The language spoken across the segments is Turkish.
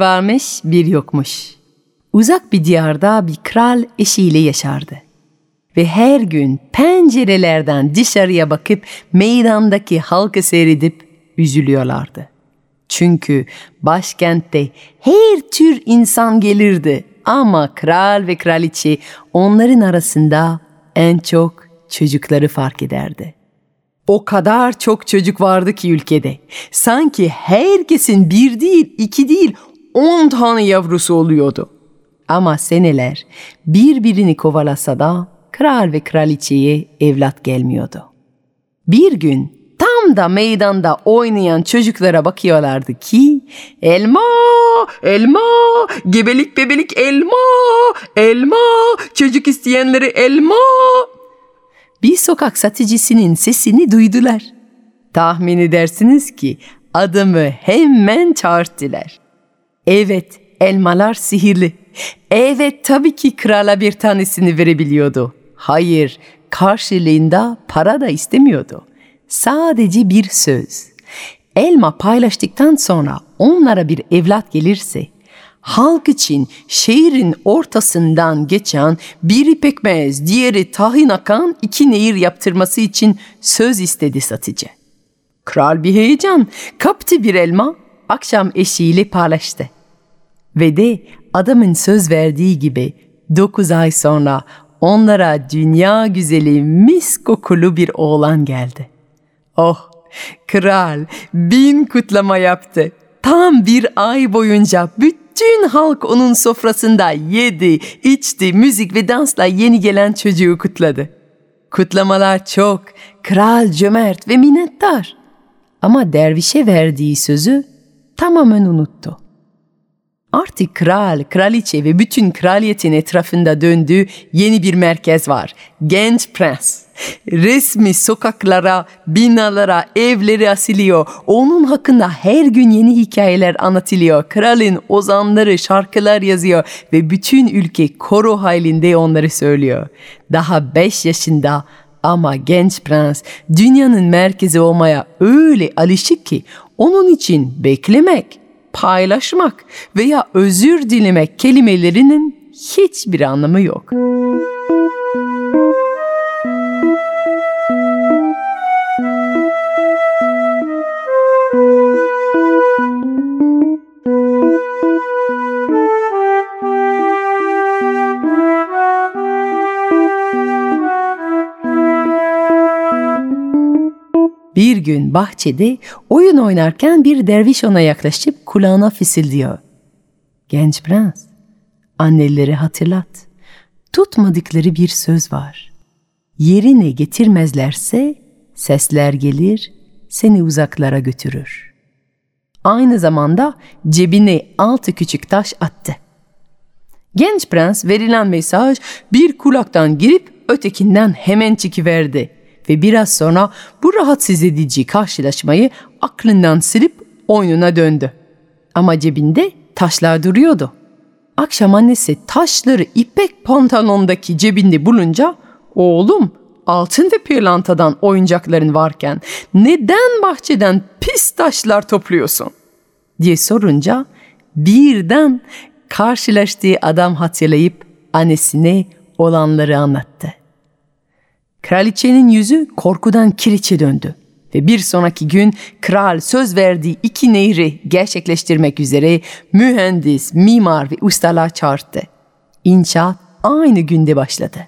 Varmış, bir yokmuş. Uzak bir diyarda bir kral eşiyle yaşardı. Ve her gün pencerelerden dışarıya bakıp meydandaki halkı seyredip üzülüyorlardı. Çünkü başkentte her tür insan gelirdi ama kral ve kraliçe onların arasında en çok çocukları fark ederdi. O kadar çok çocuk vardı ki ülkede. Sanki herkesin bir değil, iki değil, on tane yavrusu oluyordu. Ama seneler birbirini kovalasa da kral ve kraliçeye evlat gelmiyordu. Bir gün tam da meydanda oynayan çocuklara bakıyorlardı ki elma, elma, gebelik bebelik elma, elma, çocuk isteyenleri elma bir sokak satıcısının sesini duydular. Tahmin edersiniz ki adımı hemen çağırttılar. Evet, elmalar sihirli. Evet, tabii ki krala bir tanesini verebiliyordu. Hayır, karşılığında para da istemiyordu. Sadece bir söz. Elma paylaştıktan sonra onlara bir evlat gelirse halk için şehrin ortasından geçen biri pekmez, diğeri tahin akan iki nehir yaptırması için söz istedi satıcı. Kral bir heyecan, kaptı bir elma, akşam eşiyle paylaştı. Ve de adamın söz verdiği gibi dokuz ay sonra onlara dünya güzeli mis kokulu bir oğlan geldi. Oh, kral bin kutlama yaptı. Tam bir ay boyunca bütün halk onun sofrasında yedi, içti, müzik ve dansla yeni gelen çocuğu kutladı. Kutlamalar çok, kral cömert ve minnettar. Ama dervişe verdiği sözü tamamen unuttu. Artık kral, kraliçe ve bütün kraliyetin etrafında döndüğü yeni bir merkez var. Genç prens. Resmi sokaklara, binalara, evleri asılıyor. Onun hakkında her gün yeni hikayeler anlatılıyor. Kralın ozanları şarkılar yazıyor ve bütün ülke koro halinde onları söylüyor. Daha beş yaşında ama genç prens dünyanın merkezi olmaya öyle alışık ki onun için beklemek, paylaşmak veya özür dilemek kelimelerinin hiçbir anlamı yok. Gün bahçede oyun oynarken bir derviş ona yaklaşıp kulağına fısıldıyor. Genç prens, anneleri hatırlat. Tutmadıkları bir söz var. Yerine getirmezlerse sesler gelir, seni uzaklara götürür. Aynı zamanda cebine altı küçük taş attı. Genç prens verilen mesaj bir kulaktan girip ötekinden hemen çıkıverdi ve biraz sonra bu rahatsız edici karşılaşmayı aklından silip oyununa döndü. Ama cebinde taşlar duruyordu. Akşam annesi taşları ipek pantolondaki cebinde bulunca oğlum altın ve pırlantadan oyuncakların varken neden bahçeden pis taşlar topluyorsun? diye sorunca birden karşılaştığı adam hatırlayıp annesine olanları anlattı. Kraliçenin yüzü korkudan kiriçe döndü ve bir sonraki gün kral söz verdiği iki nehri gerçekleştirmek üzere mühendis, mimar ve ustalar çağırdı. İnşaat aynı günde başladı.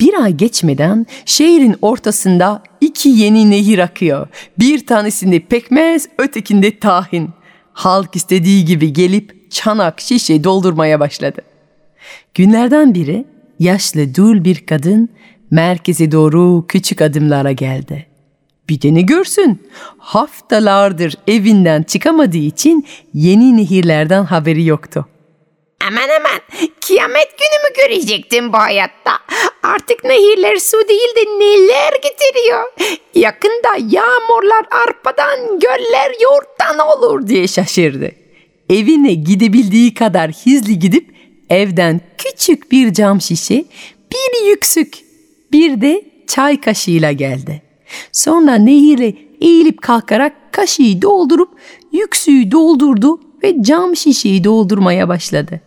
Bir ay geçmeden şehrin ortasında iki yeni nehir akıyor. Bir tanesinde pekmez, ötekinde tahin. Halk istediği gibi gelip çanak, şişe doldurmaya başladı. Günlerden biri yaşlı dul bir kadın merkeze doğru küçük adımlara geldi. Ne görsün? Haftalardır evinden çıkamadığı için yeni nehirlerden haberi yoktu. Aman aman kıyamet günü mü görecektim bu hayatta? Artık nehirler su değil de neler getiriyor? Yakında yağmurlar arpadan, göller yoğurttan olur. diye şaşırdı. Evine gidebildiği kadar hızlı gidip evden küçük bir cam şişe, bir yüksük, bir de çay kaşığıyla geldi. Sonra nehire eğilip kalkarak kaşığı doldurup yüksüğü doldurdu ve cam şişeyi doldurmaya başladı.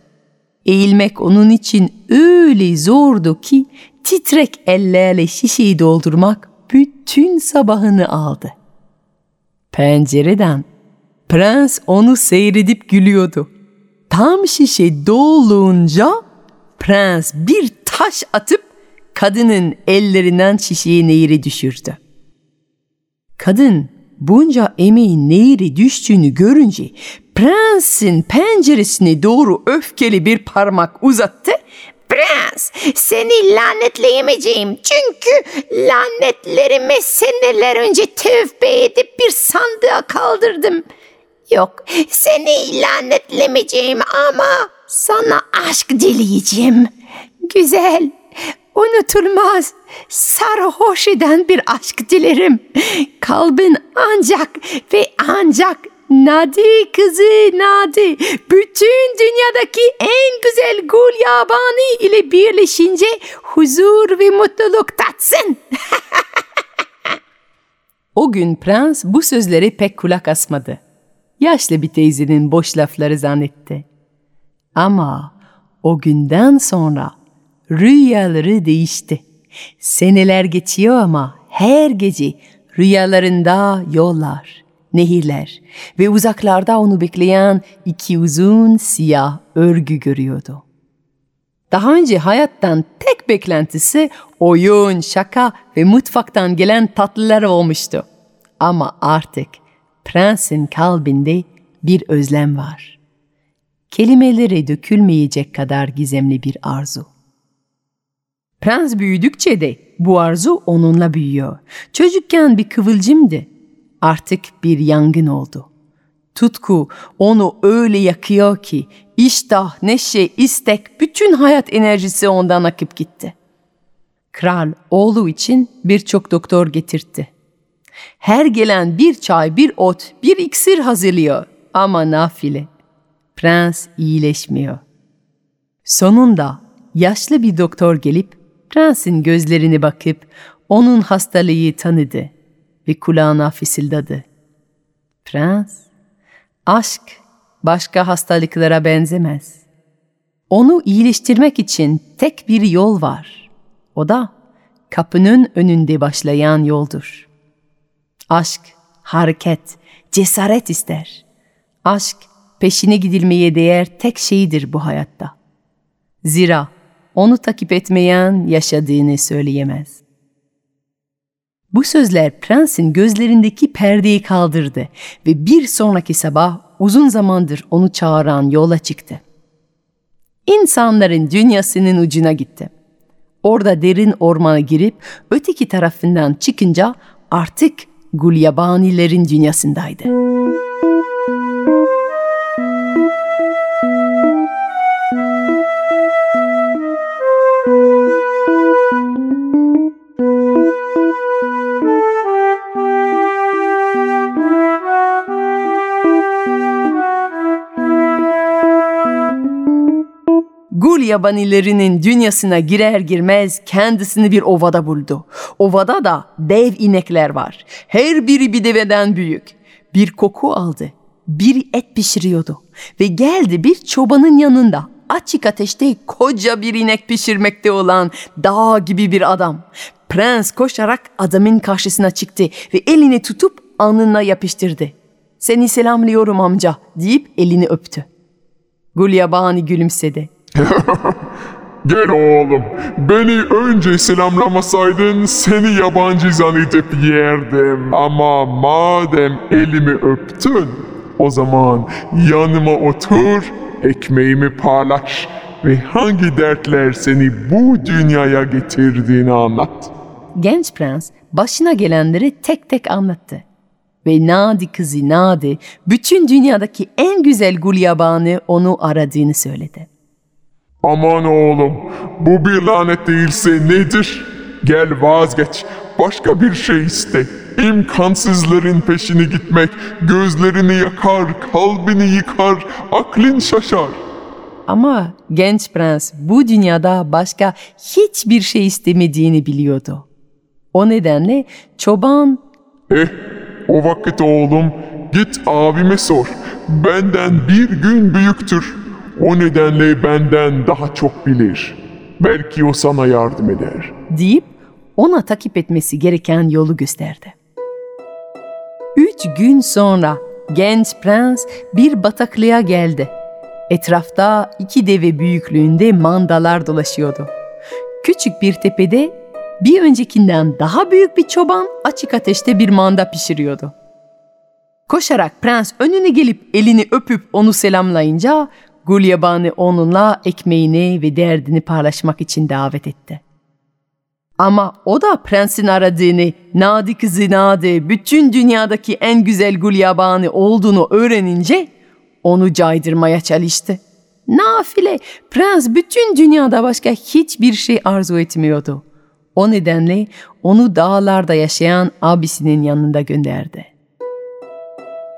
Eğilmek onun için öyle zordu ki titrek ellerle şişeyi doldurmak bütün sabahını aldı. Pencereden prens onu seyredip gülüyordu. Tam şişe dolunca prens bir taş atıp kadının ellerinden şişeyi nehire düşürdü. Kadın bunca emeğin nehire düştüğünü görünce prensin penceresine doğru öfkeli bir parmak uzattı. Prens seni lanetleyemeyeceğim çünkü lanetlerimi seneler önce tövbe edip bir sandığa kaldırdım. Yok seni lanetlemeyeceğim ama sana aşk dileyeceğim. Güzel, unutulmaz, sarhoş eden bir aşk dilerim. Kalbin ancak ve ancak Nadi kızı Nadi bütün dünyadaki en güzel gul yabani ile birleşince huzur ve mutluluk tatsın. o gün prens bu sözleri pek kulak asmadı. Yaşlı bir teyzenin boş lafları zannetti. Ama o günden sonra rüyaları değişti. Seneler geçiyor ama her gece rüyalarında yollar, nehirler ve uzaklarda onu bekleyen iki uzun siyah örgü görüyordu. Daha önce hayattan tek beklentisi oyun, şaka ve mutfaktan gelen tatlılar olmuştu. Ama artık prensin kalbinde bir özlem var. Kelimelere dökülmeyecek kadar gizemli bir arzu. Prens büyüdükçe de bu arzu onunla büyüyor. Çocukken bir kıvılcımdı. Artık bir yangın oldu. Tutku onu öyle yakıyor ki iştah, neşe, istek, bütün hayat enerjisi ondan akıp gitti. Kral oğlu için birçok doktor getirtti. Her gelen bir çay, bir ot, bir iksir hazırlıyor ama nafile. Prens iyileşmiyor. Sonunda yaşlı bir doktor gelip prensin gözlerini bakıp onun hastalığı tanıdı ve kulağına fısıldadı. Prens, aşk başka hastalıklara benzemez. Onu iyileştirmek için tek bir yol var. O da kapının önünde başlayan yoldur. Aşk, hareket, cesaret ister. Aşk, peşine gidilmeye değer tek şeydir bu hayatta. Zira onu takip etmeyen yaşadığını söyleyemez. Bu sözler prensin gözlerindeki perdeyi kaldırdı ve bir sonraki sabah uzun zamandır onu çağıran yola çıktı. İnsanların dünyasının ucuna gitti. Orada derin ormana girip öteki tarafından çıkınca artık Gulyabanilerin dünyasındaydı. Yabanilerinin dünyasına girer girmez kendisini bir ovada buldu. Ovada da dev inekler var. Her biri bir deveden büyük. Bir koku aldı. Bir et pişiriyordu. Ve geldi bir çobanın yanında açık ateşte koca bir inek pişirmekte olan dağ gibi bir adam. Prens koşarak adamın karşısına çıktı ve elini tutup alnına yapıştırdı. Seni selamlıyorum amca deyip elini öptü. Gulyabani gülümsedi. Gel oğlum. Beni önce selamlamasaydın seni yabancı zannedip yerdim. Ama madem elimi öptün o zaman yanıma otur, ekmeğimi paylaş ve hangi dertler seni bu dünyaya getirdiğini anlat. genç prens başına gelenleri tek tek anlattı. Ve Nadi kızı Nadi bütün dünyadaki en güzel gulyabanı onu aradığını söyledi. Aman oğlum, bu bir lanet değilse nedir? Gel vazgeç, başka bir şey iste. İmkansızların peşini gitmek gözlerini yakar, kalbini yıkar, aklın şaşar. Ama genç prens bu dünyada başka hiçbir şey istemediğini biliyordu. O nedenle çoban Eh, o vakit oğlum, git abime sor. Benden bir gün büyüktür. O nedenle benden daha çok bilir. Belki o sana yardım eder. deyip ona takip etmesi gereken yolu gösterdi. Üç gün sonra genç prens bir bataklığa geldi. Etrafta iki deve büyüklüğünde mandalar dolaşıyordu. Küçük bir tepede bir öncekinden daha büyük bir çoban açık ateşte bir manda pişiriyordu. Koşarak prens önüne gelip elini öpüp onu selamlayınca Gulyabani onunla ekmeğini ve derdini paylaşmak için davet etti. Ama o da prensin aradığını, Nadi kızı Nadi, bütün dünyadaki en güzel Gulyabani olduğunu öğrenince onu caydırmaya çalıştı. Nafile, prens bütün dünyada başka hiçbir şey arzu etmiyordu. O nedenle onu dağlarda yaşayan abisinin yanında gönderdi.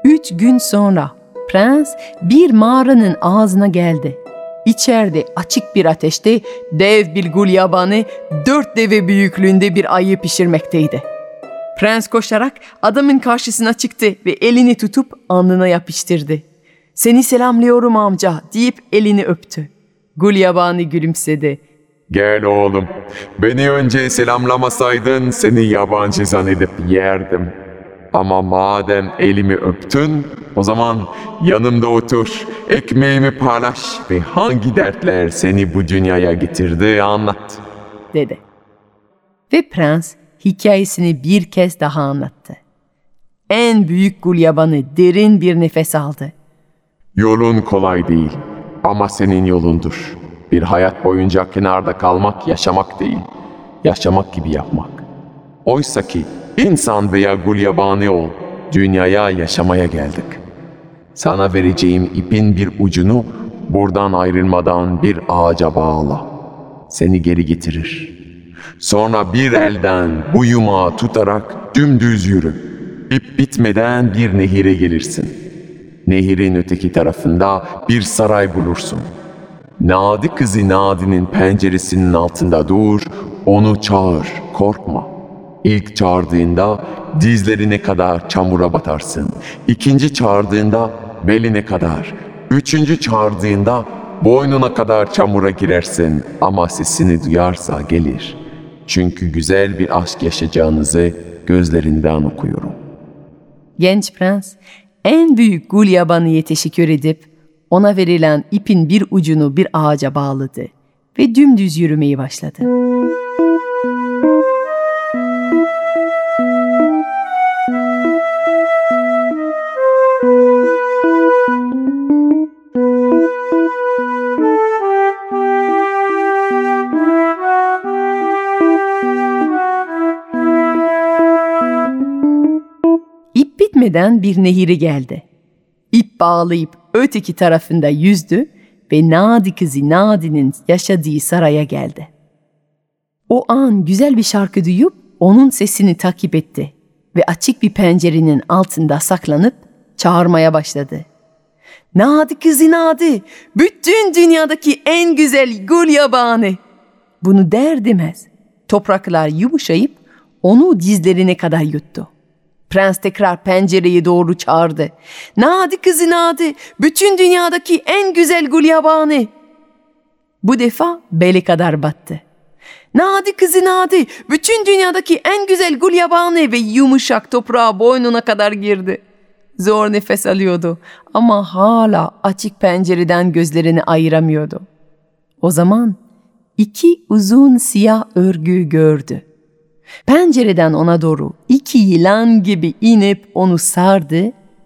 Üç gün sonra prens bir mağaranın ağzına geldi. İçeride açık bir ateşte dev bir gulyabanı dört deve büyüklüğünde bir ayı pişirmekteydi. Prens koşarak adamın karşısına çıktı ve elini tutup alnına yapıştırdı. Seni selamlıyorum amca deyip elini öptü. Gulyabani gülümsedi. Gel oğlum. Beni önce selamlamasaydın seni yabancı zannedip yerdim. Ama madem elimi öptün, o zaman yanımda otur, ekmeğimi paylaş ve hangi dertler seni bu dünyaya getirdi anlat. dedi. Ve prens hikayesini bir kez daha anlattı. En büyük gulyabanı derin bir nefes aldı. Yolun kolay değil ama senin yolundur. Bir hayat boyunca kenarda kalmak yaşamak değil, yaşamak gibi yapmak. Oysa ki insan veya gulyabani ol, dünyaya yaşamaya geldik. Sana vereceğim ipin bir ucunu buradan ayrılmadan bir ağaca bağla. Seni geri getirir. Sonra bir elden bu yumağı tutarak dümdüz yürü. İp bitmeden bir nehire gelirsin. Nehirin öteki tarafında bir saray bulursun. Nadi kızı Nadi'nin penceresinin altında dur, onu çağır, korkma. İlk çağırdığında dizlerine kadar çamura batarsın. İkinci çağırdığında beline kadar. Üçüncü çağırdığında boynuna kadar çamura girersin ama sesini duyarsa gelir. Çünkü güzel bir aşk yaşayacağınızı gözlerinden okuyorum. Genç prens en büyük gulyabanıya teşekkür edip ona verilen ipin bir ucunu bir ağaca bağladı ve dümdüz yürümeye başladı. Bitmeden bir nehiri geldi. İp bağlayıp öteki tarafında yüzdü ve Nadi kızı Nadi'nin yaşadığı saraya geldi. O an güzel bir şarkı duyup onun sesini takip etti ve açık bir pencerenin altında saklanıp çağırmaya başladı. Nadi kızı Nadi, bütün dünyadaki en güzel gül yabanı. Bunu der demez. Topraklar yumuşayıp onu dizlerine kadar yuttu. Prens tekrar pencereye doğru çağırdı. Nadi kızı Nadi, bütün dünyadaki en güzel gulyabani. Bu defa beli kadar battı. Nadi kızı Nadi, bütün dünyadaki en güzel gulyabani ve yumuşak toprağa boynuna kadar girdi. Zor nefes alıyordu ama hala açık pencereden gözlerini ayıramıyordu. O zaman iki uzun siyah örgü gördü. Pencereden ona doğru iki yılan gibi inip onu sardı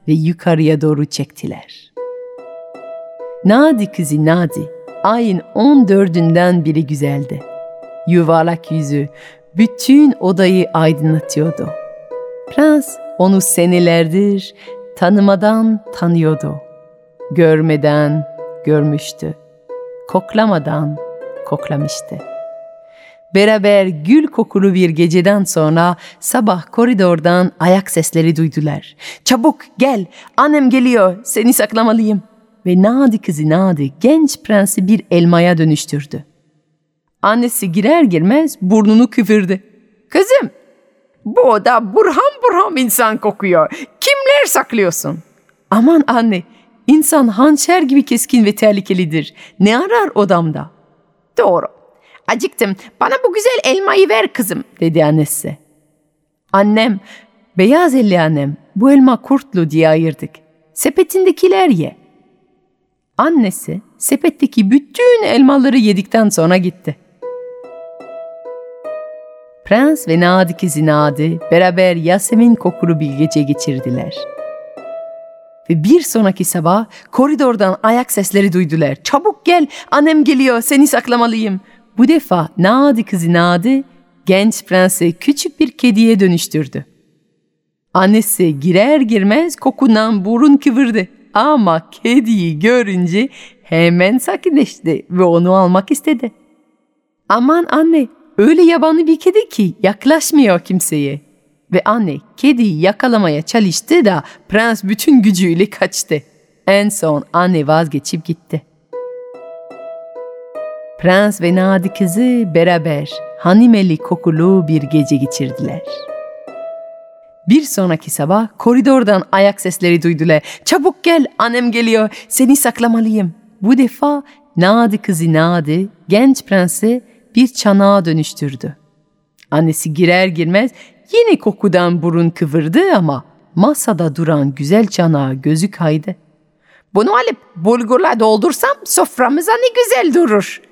ve yukarıya doğru çektiler. Nadi kızı Nadi ayın on dördünden biri güzeldi. Yuvarlak yüzü, bütün odayı aydınlatıyordu. Prens onu senelerdir tanımadan tanıyordu. Görmeden görmüştü. Koklamadan koklamıştı. Beraber gül kokulu bir geceden sonra sabah koridordan ayak sesleri duydular. Çabuk gel, annem geliyor, seni saklamalıyım. Ve Nadi kızı Nadi genç prensi bir elmaya dönüştürdü. Annesi girer girmez burnunu küfürdü. Kızım, bu oda burham burham insan kokuyor. Kimler saklıyorsun? Aman anne, insan hançer gibi keskin ve tehlikelidir. Ne arar odamda? Doğru. Acıktım. Bana bu güzel elmayı ver kızım. dedi annesi. Annem, beyaz elli annem, bu elma kurtlu diye ayırdık. Sepetindekiler ye. Annesi sepetteki bütün elmaları yedikten sonra gitti. Prens ve Nadi kızı beraber Yasemin kokulu bir gece geçirdiler. Ve bir sonraki sabah koridordan ayak sesleri duydular. Çabuk gel, annem geliyor, seni saklamalıyım. Bu defa Nadi kızı Nadi genç prensi küçük bir kediye dönüştürdü. Annesi girer girmez kokundan burun kıvırdı. Ama kediyi görünce hemen sakinleşti ve onu almak istedi. Aman anne, öyle yabanı bir kedi ki yaklaşmıyor kimseye. Ve anne kediyi yakalamaya çalıştı da prens bütün gücüyle kaçtı. En son anne vazgeçip gitti. Prens ve Nadi kızı beraber hanimeli kokulu bir gece geçirdiler. Bir sonraki sabah koridordan ayak sesleri duydular. Çabuk gel annem geliyor seni saklamalıyım. Bu defa Nadi kızı Nadi genç prensi bir çanağa dönüştürdü. Annesi girer girmez yine kokudan burun kıvırdı ama masada duran güzel çanağa gözü kaydı. Bunu alıp bulgurla doldursam soframıza ne güzel durur.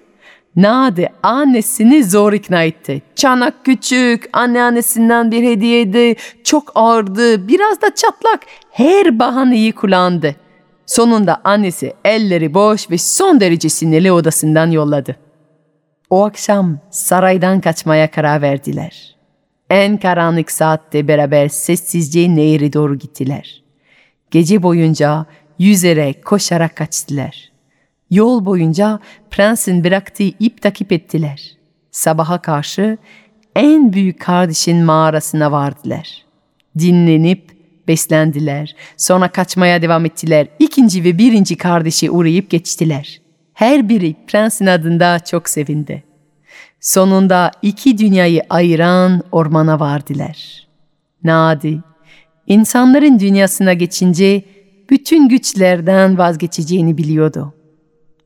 Nade annesini zor ikna etti. Çanak küçük, anneannesinden bir hediyeydi, çok ağırdı, biraz da çatlak. Her bahaneyi kullandı. Sonunda annesi elleri boş ve son derece sinirli odasından yolladı. O akşam saraydan kaçmaya karar verdiler. En karanlık saatte beraber sessizce nehre doğru gittiler. Gece boyunca yüzerek, koşarak kaçtılar. Yol boyunca prensin bıraktığı ip takip ettiler. Sabaha karşı en büyük kardeşin mağarasına vardılar. Dinlenip beslendiler. Sonra kaçmaya devam ettiler. İkinci ve birinci kardeşi uğrayıp geçtiler. Her biri prensin adında çok sevindi. Sonunda iki dünyayı ayıran ormana vardılar. Nadi, insanların dünyasına geçince bütün güçlerden vazgeçeceğini biliyordu.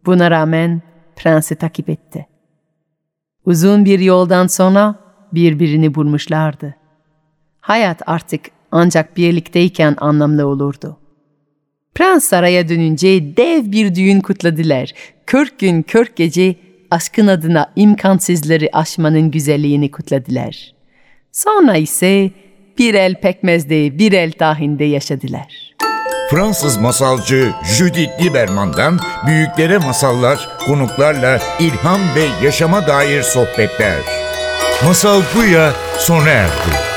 Buna rağmen prensi takip etti. Uzun bir yoldan sonra birbirini bulmuşlardı. Hayat artık ancak birlikteyken anlamlı olurdu. Prens saraya dönünce dev bir düğün kutladılar. Kırk gün kırk gece aşkın adına imkansızları aşmanın güzelliğini kutladılar. Sonra ise bir el pekmezde bir el tahinde yaşadılar. Fransız masalcı Judith Lieberman'dan büyüklere masallar, konuklarla ilham ve yaşama dair sohbetler. Masal Buya sona erdi.